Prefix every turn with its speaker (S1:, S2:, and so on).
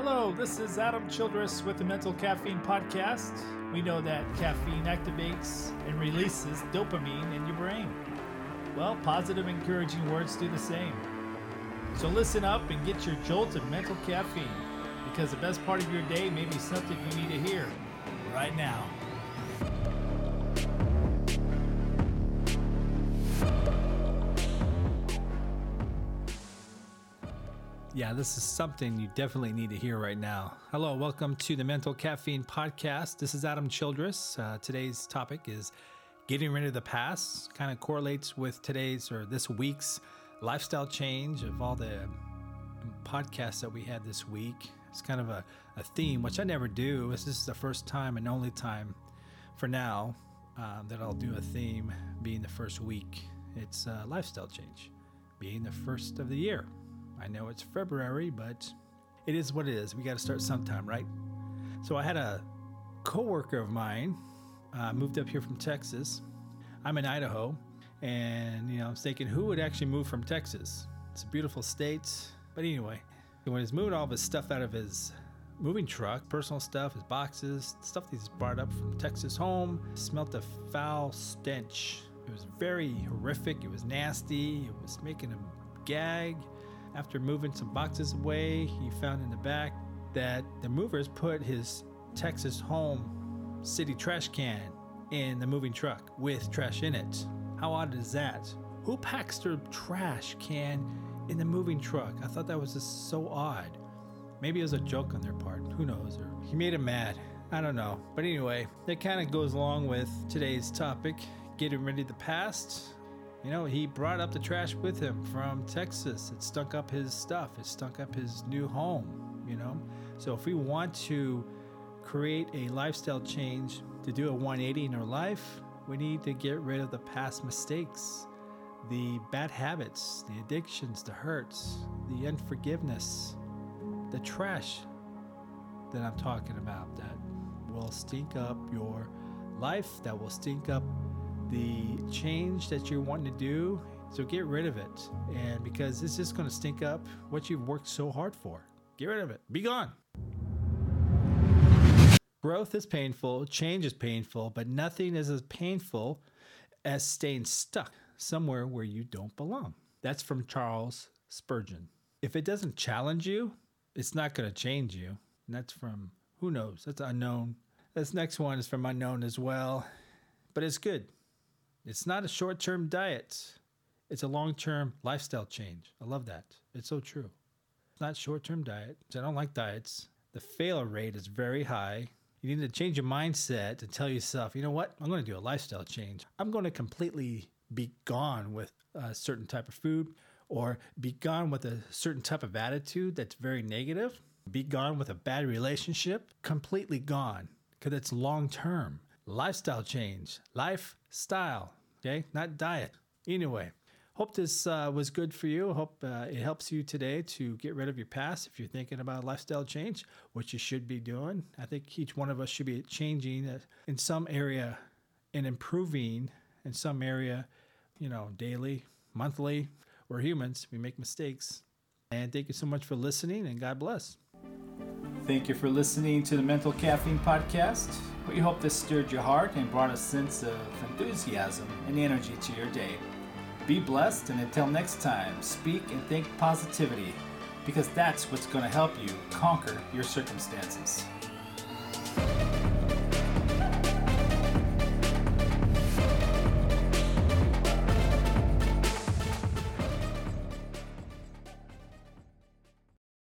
S1: Hello, this is Adam Childress with the Mental Caffeine Podcast. We know that caffeine activates and releases dopamine in your brain. Well, positive, encouraging words do the same. So listen up and get your jolt of mental caffeine because the best part of your day may be something you need to hear right now. Yeah, this is something you definitely need to hear right now. Hello, welcome to the Mental Caffeine Podcast. This is Adam Childress. Uh, today's topic is getting rid of the past. Kind of correlates with today's or this week's lifestyle change of all the podcasts that we had this week. It's kind of a, a theme, which I never do. This is the first time and only time for now uh, that I'll do a theme being the first week. It's a lifestyle change, being the first of the year. I know it's February, but it is what it is. We got to start sometime, right? So I had a coworker of mine uh, moved up here from Texas. I'm in Idaho, and you know, I was thinking who would actually move from Texas? It's a beautiful state, but anyway, when he's moving all of his stuff out of his moving truck, personal stuff, his boxes, stuff he's brought up from Texas home, smelt a foul stench. It was very horrific. It was nasty. It was making him gag. After moving some boxes away, he found in the back that the movers put his Texas home city trash can in the moving truck with trash in it. How odd is that? Who packs their trash can in the moving truck? I thought that was just so odd. Maybe it was a joke on their part. Who knows? Or he made him mad. I don't know. But anyway, that kind of goes along with today's topic getting rid of the past you know, he brought up the trash with him from Texas. It stunk up his stuff, it stunk up his new home, you know. So if we want to create a lifestyle change, to do a 180 in our life, we need to get rid of the past mistakes, the bad habits, the addictions, the hurts, the unforgiveness, the trash that I'm talking about that will stink up your life, that will stink up the change that you're wanting to do. So get rid of it. And because it's just going to stink up what you've worked so hard for. Get rid of it. Be gone. Growth is painful, change is painful, but nothing is as painful as staying stuck somewhere where you don't belong. That's from Charles Spurgeon. If it doesn't challenge you, it's not going to change you. And that's from who knows? That's unknown. This next one is from unknown as well, but it's good. It's not a short term diet, it's a long term lifestyle change. I love that. It's so true. It's not short term diet. I don't like diets. The failure rate is very high. You need to change your mindset and tell yourself, you know what? I'm going to do a lifestyle change. I'm going to completely be gone with a certain type of food or be gone with a certain type of attitude that's very negative. Be gone with a bad relationship, completely gone because it's long term. Lifestyle change, lifestyle okay? Not diet. Anyway, hope this uh, was good for you. Hope uh, it helps you today to get rid of your past if you're thinking about lifestyle change, which you should be doing. I think each one of us should be changing uh, in some area and improving in some area, you know, daily, monthly. We're humans, we make mistakes. And thank you so much for listening, and God bless. Thank you for listening to the Mental Caffeine Podcast. We hope this stirred your heart and brought a sense of enthusiasm and energy to your day. Be blessed, and until next time, speak and think positivity because that's what's going to help you conquer your circumstances.